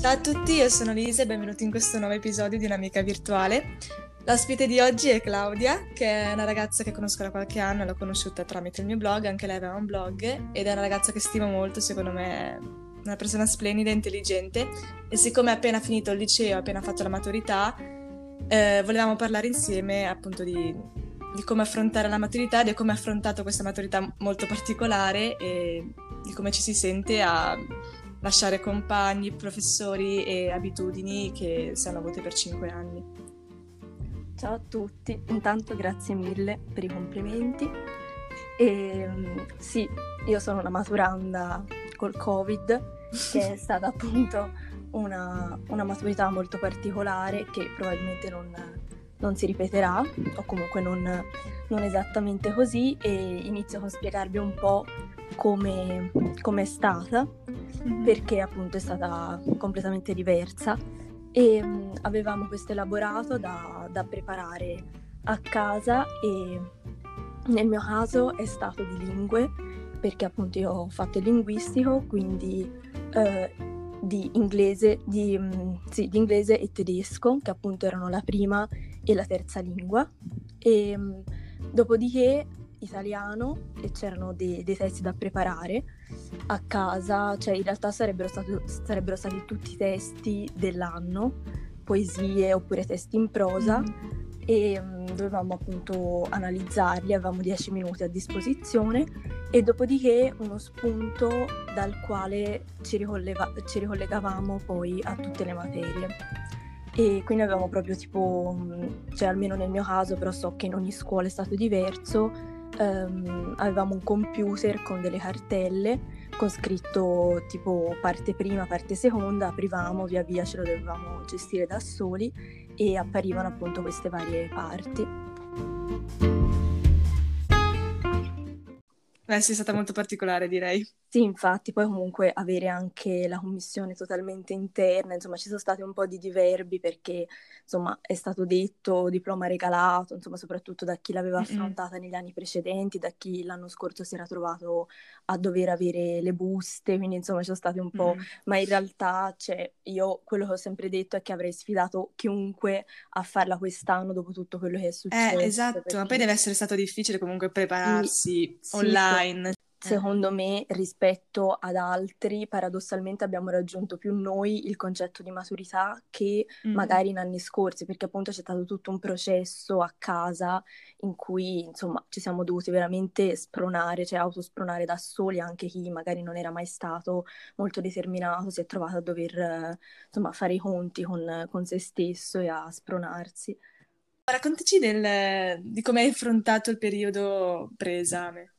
Ciao a tutti, io sono Lisa e benvenuti in questo nuovo episodio di Un'amica virtuale. L'ospite di oggi è Claudia, che è una ragazza che conosco da qualche anno, l'ho conosciuta tramite il mio blog, anche lei aveva un blog ed è una ragazza che stimo molto, secondo me una persona splendida e intelligente e siccome ha appena finito il liceo, ha appena fatto la maturità, eh, volevamo parlare insieme appunto di, di come affrontare la maturità, di come ha affrontato questa maturità molto particolare e di come ci si sente a lasciare compagni, professori e abitudini che si hanno avute per cinque anni. Ciao a tutti, intanto grazie mille per i complimenti. E, sì, io sono una maturanda col Covid, che è stata appunto una, una maturità molto particolare che probabilmente non, non si ripeterà, o comunque non, non, esattamente così, e inizio con spiegarvi un po' come è stata, mm-hmm. perché appunto è stata completamente diversa. E um, avevamo questo elaborato da, da preparare a casa e nel mio caso è stato di lingue, perché appunto io ho fatto il linguistico, quindi eh, di, inglese, di, mm, sì, di, inglese, e tedesco, che appunto erano la prima e la terza lingua. E mm, dopodiché italiano e c'erano dei, dei, testi da preparare a casa, cioè in realtà sarebbero, stato, sarebbero stati tutti i testi dell'anno, poesie oppure testi in prosa. Mm-hmm e um, dovevamo appunto analizzarli, avevamo 10 minuti a disposizione e dopodiché uno spunto dal quale ci, ricollega- ci ricollegavamo poi a tutte le materie. E quindi avevamo proprio tipo, cioè almeno nel mio caso, però so che in ogni scuola è stato diverso, um, avevamo un computer con delle cartelle con scritto tipo parte prima, parte seconda, aprivamo, via via ce lo dovevamo gestire da soli e apparivano appunto queste varie parti. Beh, sei stata molto particolare, direi. Sì, infatti, poi comunque avere anche la commissione totalmente interna, insomma, ci sono stati un po' di diverbi perché, insomma, è stato detto diploma regalato, insomma, soprattutto da chi l'aveva affrontata negli anni precedenti, da chi l'anno scorso si era trovato a dover avere le buste, quindi, insomma, ci sono stati un po', mm-hmm. ma in realtà, cioè, io quello che ho sempre detto è che avrei sfidato chiunque a farla quest'anno dopo tutto quello che è successo. Eh, esatto, perché... ma poi deve essere stato difficile comunque prepararsi sì, online. Sì, secondo me, rispetto ad altri, paradossalmente abbiamo raggiunto più noi il concetto di maturità che mm. magari in anni scorsi, perché appunto c'è stato tutto un processo a casa in cui, insomma, ci siamo dovuti veramente spronare, cioè autospronare da soli, anche chi magari non era mai stato molto determinato, si è trovato a dover, insomma, fare i conti con, con se stesso e a spronarsi. Raccontaci del, di come hai affrontato il periodo preesame.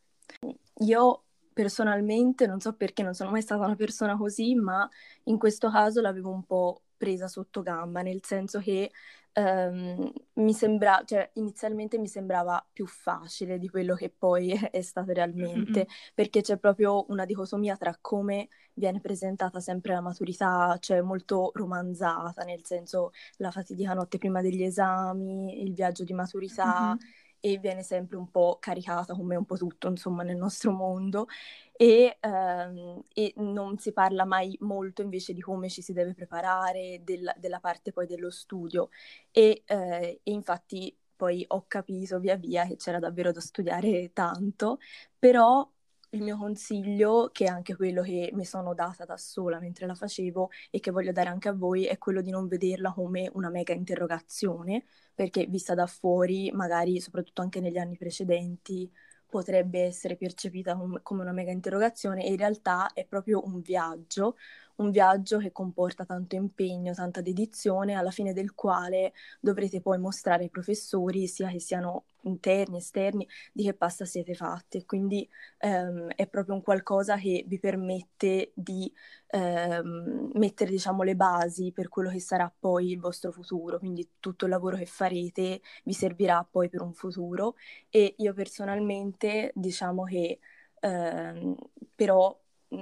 Io personalmente non so perché non sono mai stata una persona così, ma in questo caso l'avevo un po' presa sotto gamba, nel senso che um, mi sembra, cioè, inizialmente mi sembrava più facile di quello che poi è stato realmente, mm-hmm. perché c'è proprio una dicotomia tra come viene presentata sempre la maturità, cioè molto romanzata, nel senso la fatidica notte prima degli esami, il viaggio di maturità. Mm-hmm e viene sempre un po' caricata come un po' tutto insomma nel nostro mondo. E, ehm, e non si parla mai molto invece di come ci si deve preparare, del, della parte poi dello studio. E, eh, e infatti poi ho capito via via che c'era davvero da studiare tanto, però il mio consiglio, che è anche quello che mi sono data da sola mentre la facevo e che voglio dare anche a voi, è quello di non vederla come una mega interrogazione, perché vista da fuori, magari soprattutto anche negli anni precedenti, potrebbe essere percepita come una mega interrogazione e in realtà è proprio un viaggio, un viaggio che comporta tanto impegno, tanta dedizione, alla fine del quale dovrete poi mostrare ai professori, sia che siano interni, esterni, di che pasta siete fatti. Quindi ehm, è proprio un qualcosa che vi permette di ehm, mettere, diciamo, le basi per quello che sarà poi il vostro futuro. Quindi tutto il lavoro che farete vi servirà poi per un futuro. E io personalmente, diciamo che ehm, però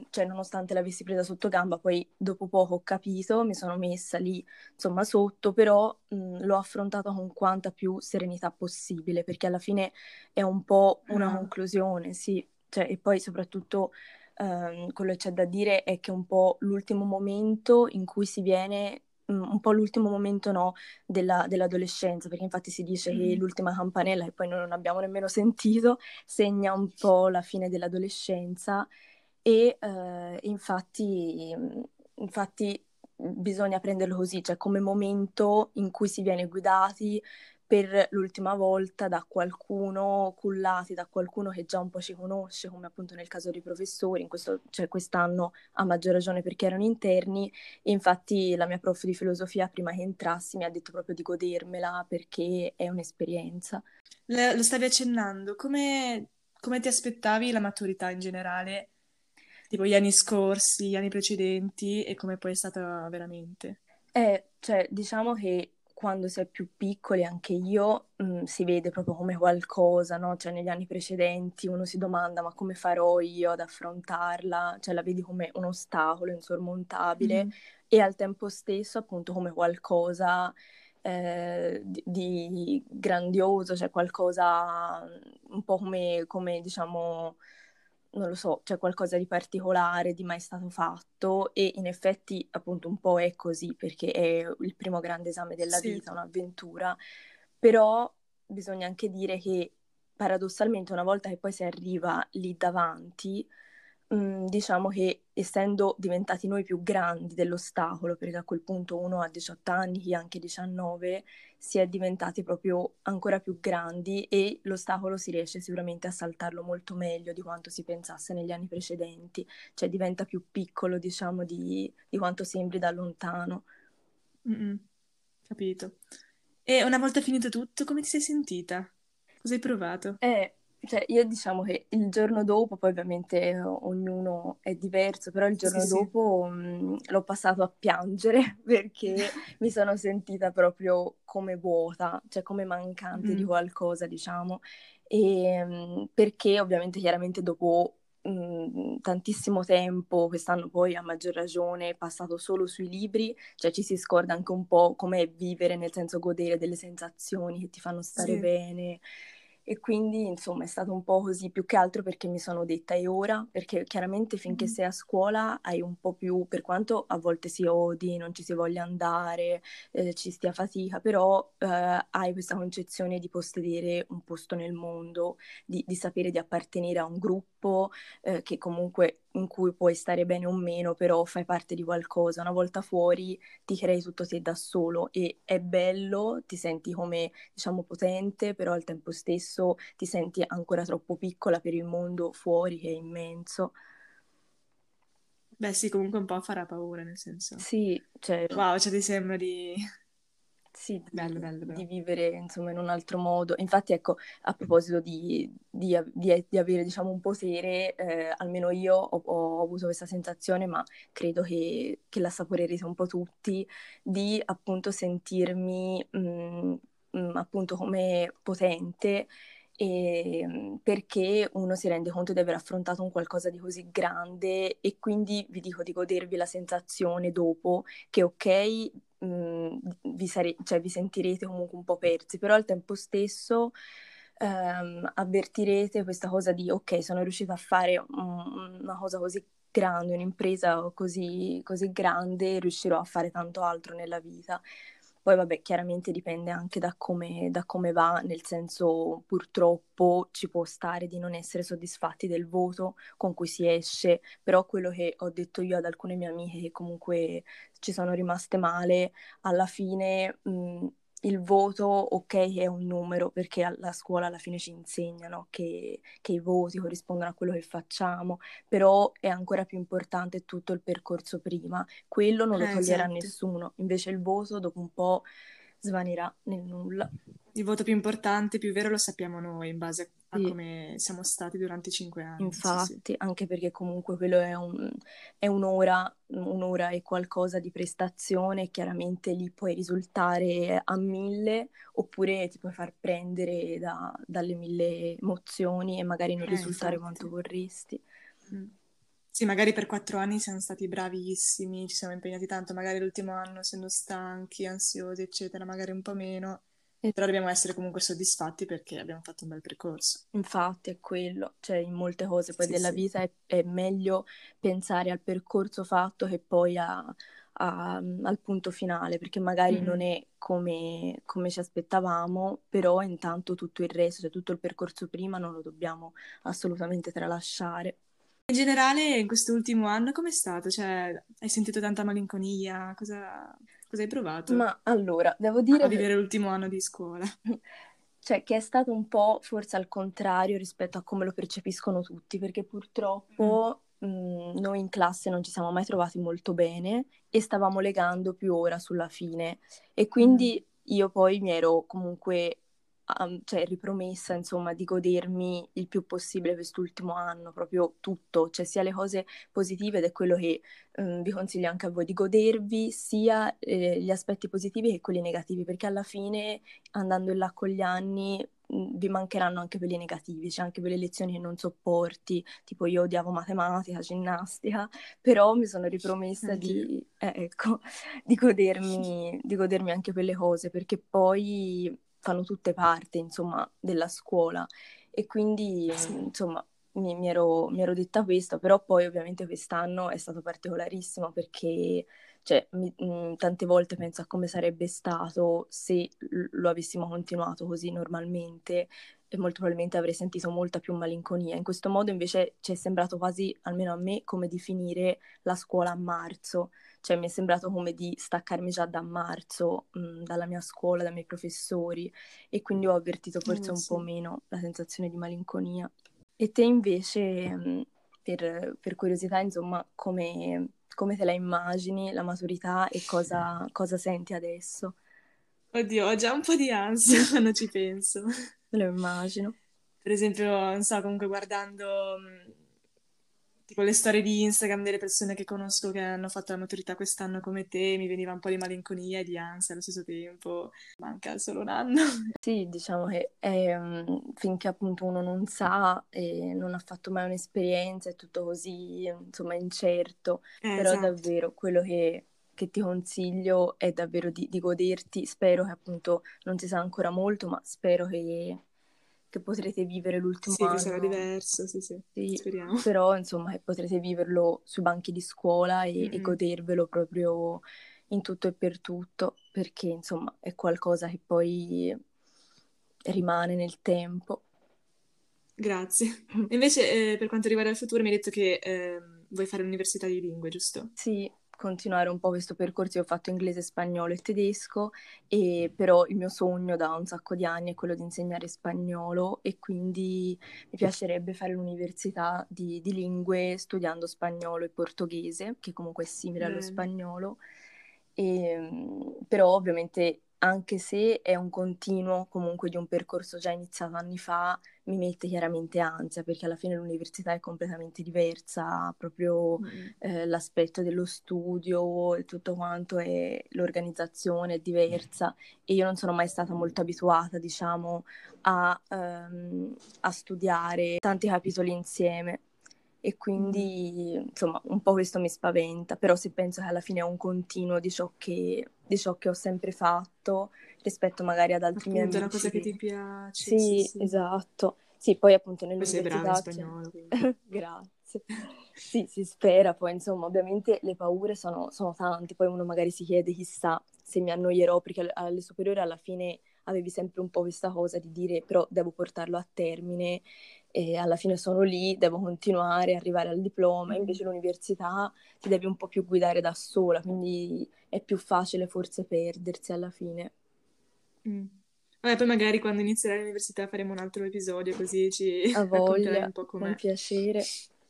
cioè nonostante l'avessi presa sotto gamba, poi dopo poco ho capito, mi sono messa lì, insomma, sotto, però mh, l'ho affrontato con quanta più serenità possibile, perché alla fine è un po' una ah. conclusione, sì, cioè, e poi soprattutto ehm, quello che c'è da dire è che è un po' l'ultimo momento in cui si viene un po' l'ultimo momento no, della, dell'adolescenza, perché infatti si dice mm. che l'ultima campanella, che poi non abbiamo nemmeno sentito, segna un po' la fine dell'adolescenza e eh, infatti, infatti bisogna prenderlo così, cioè come momento in cui si viene guidati per l'ultima volta da qualcuno, cullati da qualcuno che già un po' ci conosce, come appunto nel caso dei professori, questo, cioè quest'anno a maggior ragione perché erano interni, infatti la mia prof di filosofia prima che entrassi mi ha detto proprio di godermela perché è un'esperienza. Lo stavi accennando, come, come ti aspettavi la maturità in generale? Tipo gli anni scorsi, gli anni precedenti e come poi è stata veramente? Eh, cioè, diciamo che quando si è più piccoli, anche io, mh, mm, si vede proprio come qualcosa, no? Cioè negli anni precedenti uno si domanda ma come farò io ad affrontarla? Cioè la vedi come un ostacolo insormontabile mm. e al tempo stesso appunto come qualcosa eh, di, di, grandioso, cioè qualcosa un po' come, come diciamo non lo so, c'è qualcosa di particolare, di mai stato fatto e in effetti appunto un po' è così perché è il primo grande esame della sì. vita, un'avventura, però bisogna anche dire che paradossalmente una volta che poi si arriva lì davanti, Mm, diciamo che essendo diventati noi più grandi dell'ostacolo, perché a quel punto uno ha 18 anni, chi anche 19, si è diventati proprio ancora più grandi e l'ostacolo si riesce sicuramente a saltarlo molto meglio di quanto si pensasse negli anni precedenti, cioè diventa più piccolo, diciamo, di, di quanto sembri da lontano. Mm-mm, capito. E una volta finito tutto, come ti sei sentita? Cosa hai provato? Eh, cioè, io diciamo che il giorno dopo, poi ovviamente eh, ognuno è diverso, però il giorno sì, dopo sì. Mh, l'ho passato a piangere perché mi sono sentita proprio come vuota, cioè come mancante mm. di qualcosa, diciamo. E, mh, perché ovviamente chiaramente dopo mh, tantissimo tempo, quest'anno poi a maggior ragione passato solo sui libri, cioè ci si scorda anche un po' com'è vivere, nel senso godere delle sensazioni che ti fanno stare sì. bene. E quindi, insomma, è stato un po' così, più che altro perché mi sono detta è ora, perché chiaramente finché sei a scuola hai un po' più, per quanto a volte si odi, non ci si voglia andare, eh, ci stia fatica, però eh, hai questa concezione di possedere un posto nel mondo, di, di sapere di appartenere a un gruppo eh, che comunque in cui puoi stare bene o meno, però fai parte di qualcosa. Una volta fuori ti crei tutto te da solo e è bello, ti senti come, diciamo, potente, però al tempo stesso ti senti ancora troppo piccola per il mondo fuori che è immenso. Beh, sì, comunque un po' farà paura, nel senso. Sì, cioè... Wow, cioè ti sembra di sì, bello, bello, bello. di vivere insomma in un altro modo. Infatti, ecco, a proposito di, di, di, di avere diciamo un potere, eh, almeno io ho, ho, avuto questa sensazione, ma credo che, che la saporerete un po' tutti, di appunto sentirmi mh, mm, mh, mm, appunto come potente e, ehm, perché uno si rende conto di aver affrontato un qualcosa di così grande e quindi vi dico di godervi la sensazione dopo che ok, mh, mhmm, vi, sare- cioè, vi sentirete comunque un po' persi, però al tempo stesso ehm, avvertirete questa cosa di ok, sono riuscita a fare un- una cosa così grande, un'impresa così, così grande, riuscirò a fare tanto altro nella vita. Poi vabbè, chiaramente dipende anche da come, da come, va, nel senso purtroppo ci può stare di non essere soddisfatti del voto con cui si esce, però quello che ho detto io ad alcune mie amiche che comunque ci sono rimaste male, alla fine mh, il voto, ok, è un numero, perché alla scuola alla fine ci insegnano che, che, i voti corrispondono a quello che facciamo, però è ancora più importante tutto il percorso prima. Quello non lo eh, toglierà esatto. nessuno, invece il voto dopo un po' svanirà nel nulla. Il voto più importante, più vero, lo sappiamo noi in base a come siamo stati durante i cinque anni. Infatti, sì, sì. anche perché comunque quello è, un, è, un'ora, un'ora e qualcosa di prestazione chiaramente lì puoi risultare a mille oppure ti puoi far prendere da, dalle mille emozioni e magari non eh, risultare infatti. quanto vorresti. Mm. Sì, magari per quattro anni siamo stati bravissimi, ci siamo impegnati tanto, magari l'ultimo anno essendo stanchi, ansiosi, eccetera, magari un po' meno Però dobbiamo essere comunque soddisfatti perché abbiamo fatto un bel percorso. Infatti è quello, cioè in molte cose poi Sì, della sì. vita è, è meglio pensare al percorso fatto che poi a- a- al punto finale, perché magari non Mhm. è come, come ci aspettavamo, però intanto tutto il resto, cioè tutto il percorso prima non lo dobbiamo assolutamente tralasciare. In generale, in quest'ultimo anno com'è stato? Cioè, hai sentito tanta malinconia? Cosa, cosa hai provato Ma allora, devo a dire che vivere l'ultimo anno di scuola? Cioè, che è stato un po' forse al contrario rispetto a come lo percepiscono tutti, perché purtroppo mh, noi in classe non ci siamo mai trovati molto bene e stavamo legando più ora sulla fine. E quindi io poi mi ero comunque um, cioè, ripromessa, insomma, di godermi il più possibile quest'ultimo anno, proprio tutto, cioè sia le cose positive ed è quello che um, vi consiglio anche a voi di godervi, sia eh, gli aspetti positivi che quelli negativi, perché alla fine andando in là con gli anni mh, vi mancheranno anche quelli negativi, cioè anche quelle lezioni che non sopporti, tipo io odiavo matematica, ginnastica, però mi sono ripromessa di, eh, ecco, di godermi, di godermi anche quelle cose, perché poi fanno tutte parte, insomma, della scuola e quindi, Sì. insomma, mi, mi ero, mi ero detta questo, però poi ovviamente quest'anno è stato particolarissimo perché cioè, mi- mh, tante volte penso a come sarebbe stato se lo avessimo continuato così normalmente molto probabilmente avrei sentito molta più malinconia. In questo modo invece ci è sembrato quasi, almeno a me, come di finire la scuola a marzo. Cioè mi è sembrato come di staccarmi già da marzo, mh, dalla mia scuola, dai miei professori e quindi ho avvertito forse Eh, un sì. po' meno la sensazione di malinconia. E te invece, mh, per, per curiosità, insomma, come, come te la immagini, la maturità e cosa, cosa senti adesso? Oddio, ho già un po' di ansia quando ci penso. Lo immagino. Per esempio, non so, comunque guardando tipo le storie di Instagram delle persone che conosco che hanno fatto la maturità quest'anno come te, mi veniva un po' di malinconia e di ansia allo stesso tempo. Manca solo un anno. Sì, diciamo che è, mm, finché appunto uno non sa e non ha fatto mai un'esperienza, è tutto così, insomma, incerto. Eh, Però esatto. davvero quello che, che ti consiglio è davvero di, di goderti. Spero che appunto non si sa ancora molto, ma spero che, che potrete vivere l'ultimo Sì, che sarà anno. diverso, sì, sì, Sì, speriamo. però insomma che potrete viverlo sui banchi di scuola e, e Mm-mm. godervelo proprio in tutto e per tutto, perché insomma è qualcosa che poi rimane nel tempo. Grazie. E Invece, eh, per quanto riguarda il futuro, mi hai detto che ehm, vuoi fare l'università di lingue, giusto? Sì, continuare un po' questo percorso. Io ho fatto inglese, spagnolo e tedesco, e però il mio sogno da un sacco di anni è quello di insegnare spagnolo e quindi mi piacerebbe fare l'università di, di lingue studiando spagnolo e portoghese, che comunque è simile allo Bene. spagnolo. E, però ovviamente anche se è un continuo comunque di un percorso già iniziato anni fa, mi mette chiaramente ansia perché alla fine l'università è completamente diversa, proprio Mm-mm. eh, l'aspetto dello studio e tutto quanto è l'organizzazione è diversa e io non sono mai stata molto abituata, diciamo, a, ehm, a studiare tanti capitoli insieme e quindi insomma un po' questo mi spaventa, però se penso che alla fine è un continuo di ciò che, di ciò che ho sempre fatto rispetto magari ad altri miei Appunto, è una amici. cosa che ti piace, Sì, sì, sì. esatto. Sì, poi appunto Poi sei brava in nell'università spagnolo. Grazie. Sì, si spera, poi insomma, ovviamente le paure sono, sono tante, poi uno magari si chiede chissà se mi annoierò, perché alle superiori alla fine avevi sempre un po' questa cosa di dire però devo portarlo a termine e alla fine sono lì, devo continuare, arrivare al diploma, Mhm. invece l'università ti devi un po' più guidare da sola, quindi è più facile forse perdersi alla fine. Mm. Vabbè, poi magari quando inizierai l'università faremo un altro episodio così ci A voglia, un po' con com'è. piacere.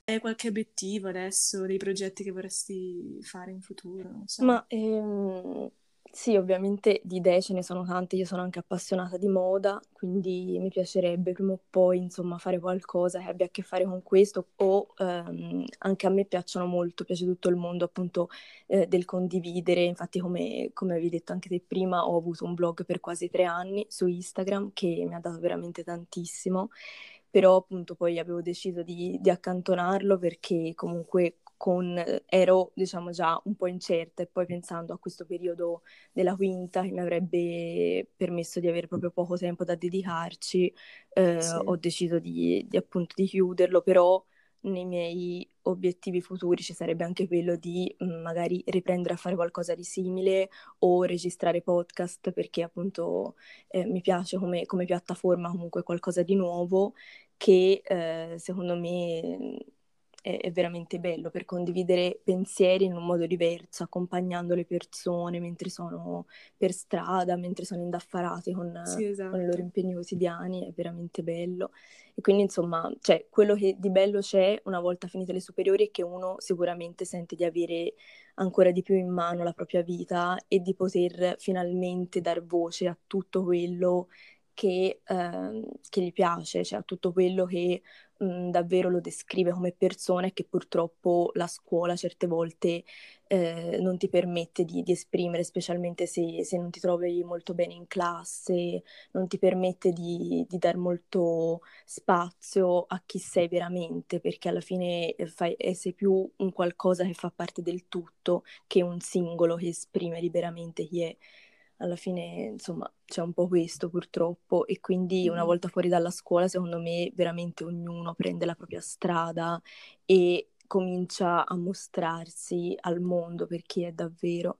Hai qualche obiettivo adesso, dei progetti che vorresti fare in futuro? Non so. Ma ehm, sì, ovviamente di idee ce ne sono tante, io sono anche appassionata di moda, quindi mi piacerebbe prima o poi, insomma, fare qualcosa che abbia a che fare con questo o ehm, anche a me piacciono molto, piace tutto il mondo appunto eh, del condividere, infatti come, come avevi detto anche te prima, ho avuto un blog per quasi tre anni su Instagram che mi ha dato veramente tantissimo, però appunto poi avevo deciso di, di accantonarlo perché comunque con, ero diciamo già un po' incerta e poi pensando a questo periodo della quinta che mi avrebbe permesso di avere proprio poco tempo da dedicarci, eh, sì. ho deciso di, di appunto di chiuderlo, però nei miei obiettivi futuri ci sarebbe anche quello di mm, magari riprendere a fare qualcosa di simile o registrare podcast perché appunto eh, mi piace come, come, piattaforma comunque qualcosa di nuovo che eh, secondo me è, è, veramente bello per condividere pensieri in un modo diverso, accompagnando le persone mentre sono per strada, mentre sono indaffarate con, sì, esatto. con i loro esatto. impegni quotidiani, è veramente bello. E quindi insomma, cioè, quello che di bello c'è una volta finite le superiori è che uno sicuramente sente di avere ancora di più in mano la propria vita e di poter finalmente dar voce a tutto quello che, eh, che gli piace, cioè a tutto quello che mh, mhmm, davvero lo descrive come persona e che purtroppo la scuola certe volte eh, non ti permette di, di esprimere, specialmente se, se, non ti trovi molto bene in classe, non ti permette di, di dar molto spazio a chi sei veramente, perché alla fine eh, fai, eh, sei più un qualcosa che fa parte del tutto che un singolo che esprime liberamente chi è alla fine, insomma, c'è un po' questo purtroppo e quindi una volta fuori dalla scuola, secondo me, veramente ognuno prende la propria strada e comincia a mostrarsi al mondo per chi è davvero.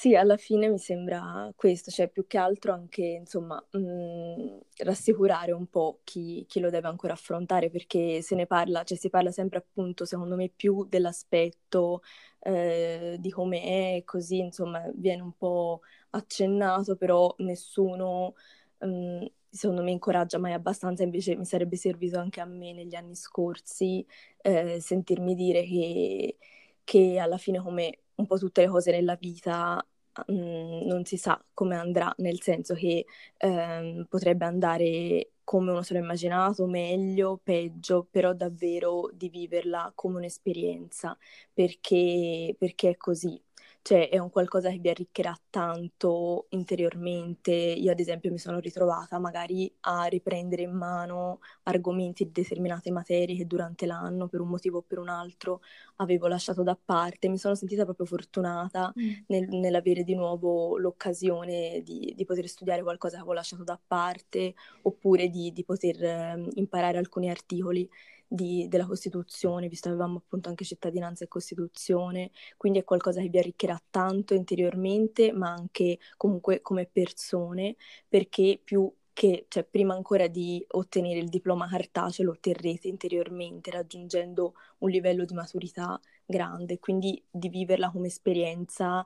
Sì, alla fine mi sembra questo, cioè più che altro anche, insomma, mh, mhmm, rassicurare un po' chi, chi, lo deve ancora affrontare, perché se ne parla, cioè si parla sempre appunto, secondo me, più dell'aspetto eh, di come è, così, insomma, viene un po' accennato, però nessuno, mhmm, secondo me, incoraggia mai abbastanza, invece mi sarebbe servito anche a me negli anni scorsi eh, sentirmi dire che, che alla fine come un po' tutte le cose nella vita mh, mm, non si sa come andrà, nel senso che ehm, potrebbe andare come uno se l'ha immaginato, meglio, peggio, però davvero di viverla come un'esperienza, perché, perché è così cioè è un qualcosa che vi arricchirà tanto interiormente. Io ad esempio mi sono ritrovata magari a riprendere in mano argomenti di determinate materie che durante l'anno per un motivo o per un altro avevo lasciato da parte. Mi sono sentita proprio fortunata mm. nel, nell'avere di nuovo l'occasione di, di, poter studiare qualcosa che avevo lasciato da parte oppure di, di poter eh, imparare alcuni articoli di, della Costituzione, visto che avevamo appunto anche cittadinanza e Costituzione, quindi è qualcosa che vi arricchirà tanto interiormente, ma anche comunque come persone, perché più che cioè, prima ancora di ottenere il diploma cartaceo lo otterrete interiormente, raggiungendo un livello di maturità grande, quindi di viverla come esperienza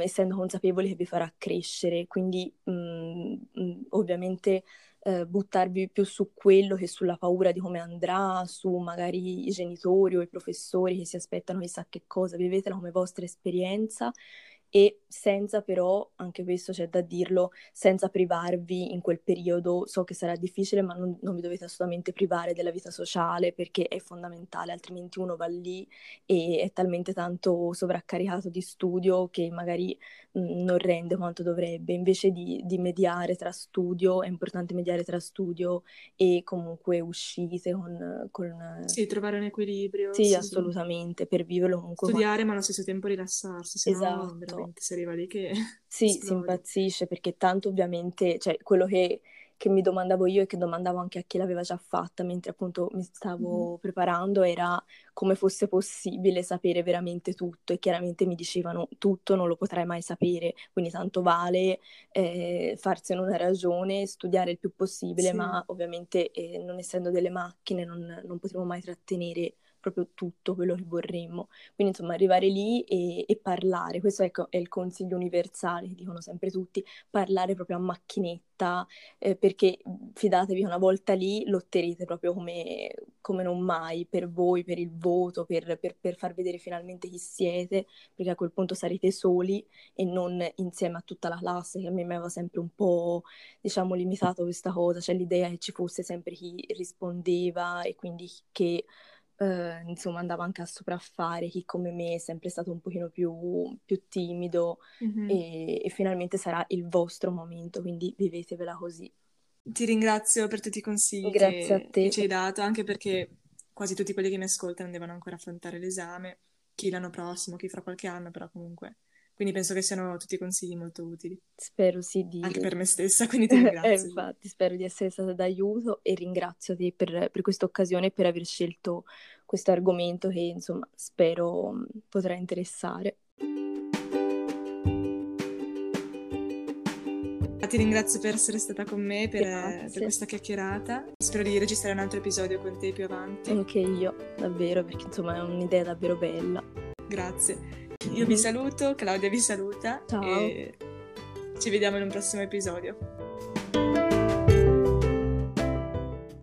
essendo consapevoli che vi farà crescere. Quindi mh, mh, ovviamente eh, buttarvi più su quello che sulla paura di come andrà, su magari i genitori o i professori che si aspettano chissà che cosa, vivetela come vostra esperienza e senza però, anche questo c'è da dirlo, senza privarvi in quel periodo, so che sarà difficile, ma non, non, vi dovete assolutamente privare della vita sociale perché è fondamentale, altrimenti uno va lì e è talmente tanto sovraccaricato di studio che magari mh, mm, non rende quanto dovrebbe. Invece di, di, mediare tra studio, è importante mediare tra studio e comunque uscite con... con sì, trovare un equilibrio. Sì, sì assolutamente, sì. per viverlo comunque. Studiare ma allo stesso tempo rilassarsi, se esatto. no veramente si arriva lì che... Sì, si impazzisce perché tanto ovviamente, cioè quello che, che, mi domandavo io e che domandavo anche a chi l'aveva già fatta mentre appunto mi stavo mm. preparando era come fosse possibile sapere veramente tutto e chiaramente mi dicevano tutto non lo potrai mai sapere, quindi tanto vale eh, farsene una ragione, studiare il più possibile, sì. ma ovviamente eh, non essendo delle macchine non, non potremo mai trattenere proprio tutto quello che vorremmo. Quindi insomma arrivare lì e, e parlare, questo ecco, è il consiglio universale dicono sempre tutti, parlare proprio a macchinetta, eh, perché fidatevi una volta lì lotterete proprio come, come non mai per voi, per il voto, per, per, per, far vedere finalmente chi siete, perché a quel punto sarete soli e non insieme a tutta la classe, che a me mi aveva sempre un po', diciamo, limitato questa cosa, cioè l'idea che ci fosse sempre chi rispondeva e quindi che eh, insomma andava anche a sopraffare chi come me è sempre stato un pochino più, più timido mm-hmm. e, e, finalmente sarà il vostro momento, quindi vivetevela così. Ti ringrazio per tutti i consigli che, che ci hai dato, anche perché quasi tutti quelli che mi ascoltano devono ancora affrontare l'esame, chi l'anno prossimo, chi fra qualche anno, però comunque quindi penso che siano tutti consigli molto utili. Spero sì di... Anche per me stessa, quindi ti ringrazio. eh, infatti, spero di essere stata d'aiuto e ringrazio te per, per questa occasione e per aver scelto questo argomento che, insomma, spero mm, potrà interessare. Ti ringrazio per essere stata con me, per, per, questa chiacchierata. Spero di registrare un altro episodio con te più avanti. Anche io, davvero, perché insomma è un'idea davvero bella. Grazie. Io vi saluto, Claudia vi saluta Ciao. e ci vediamo in un prossimo episodio.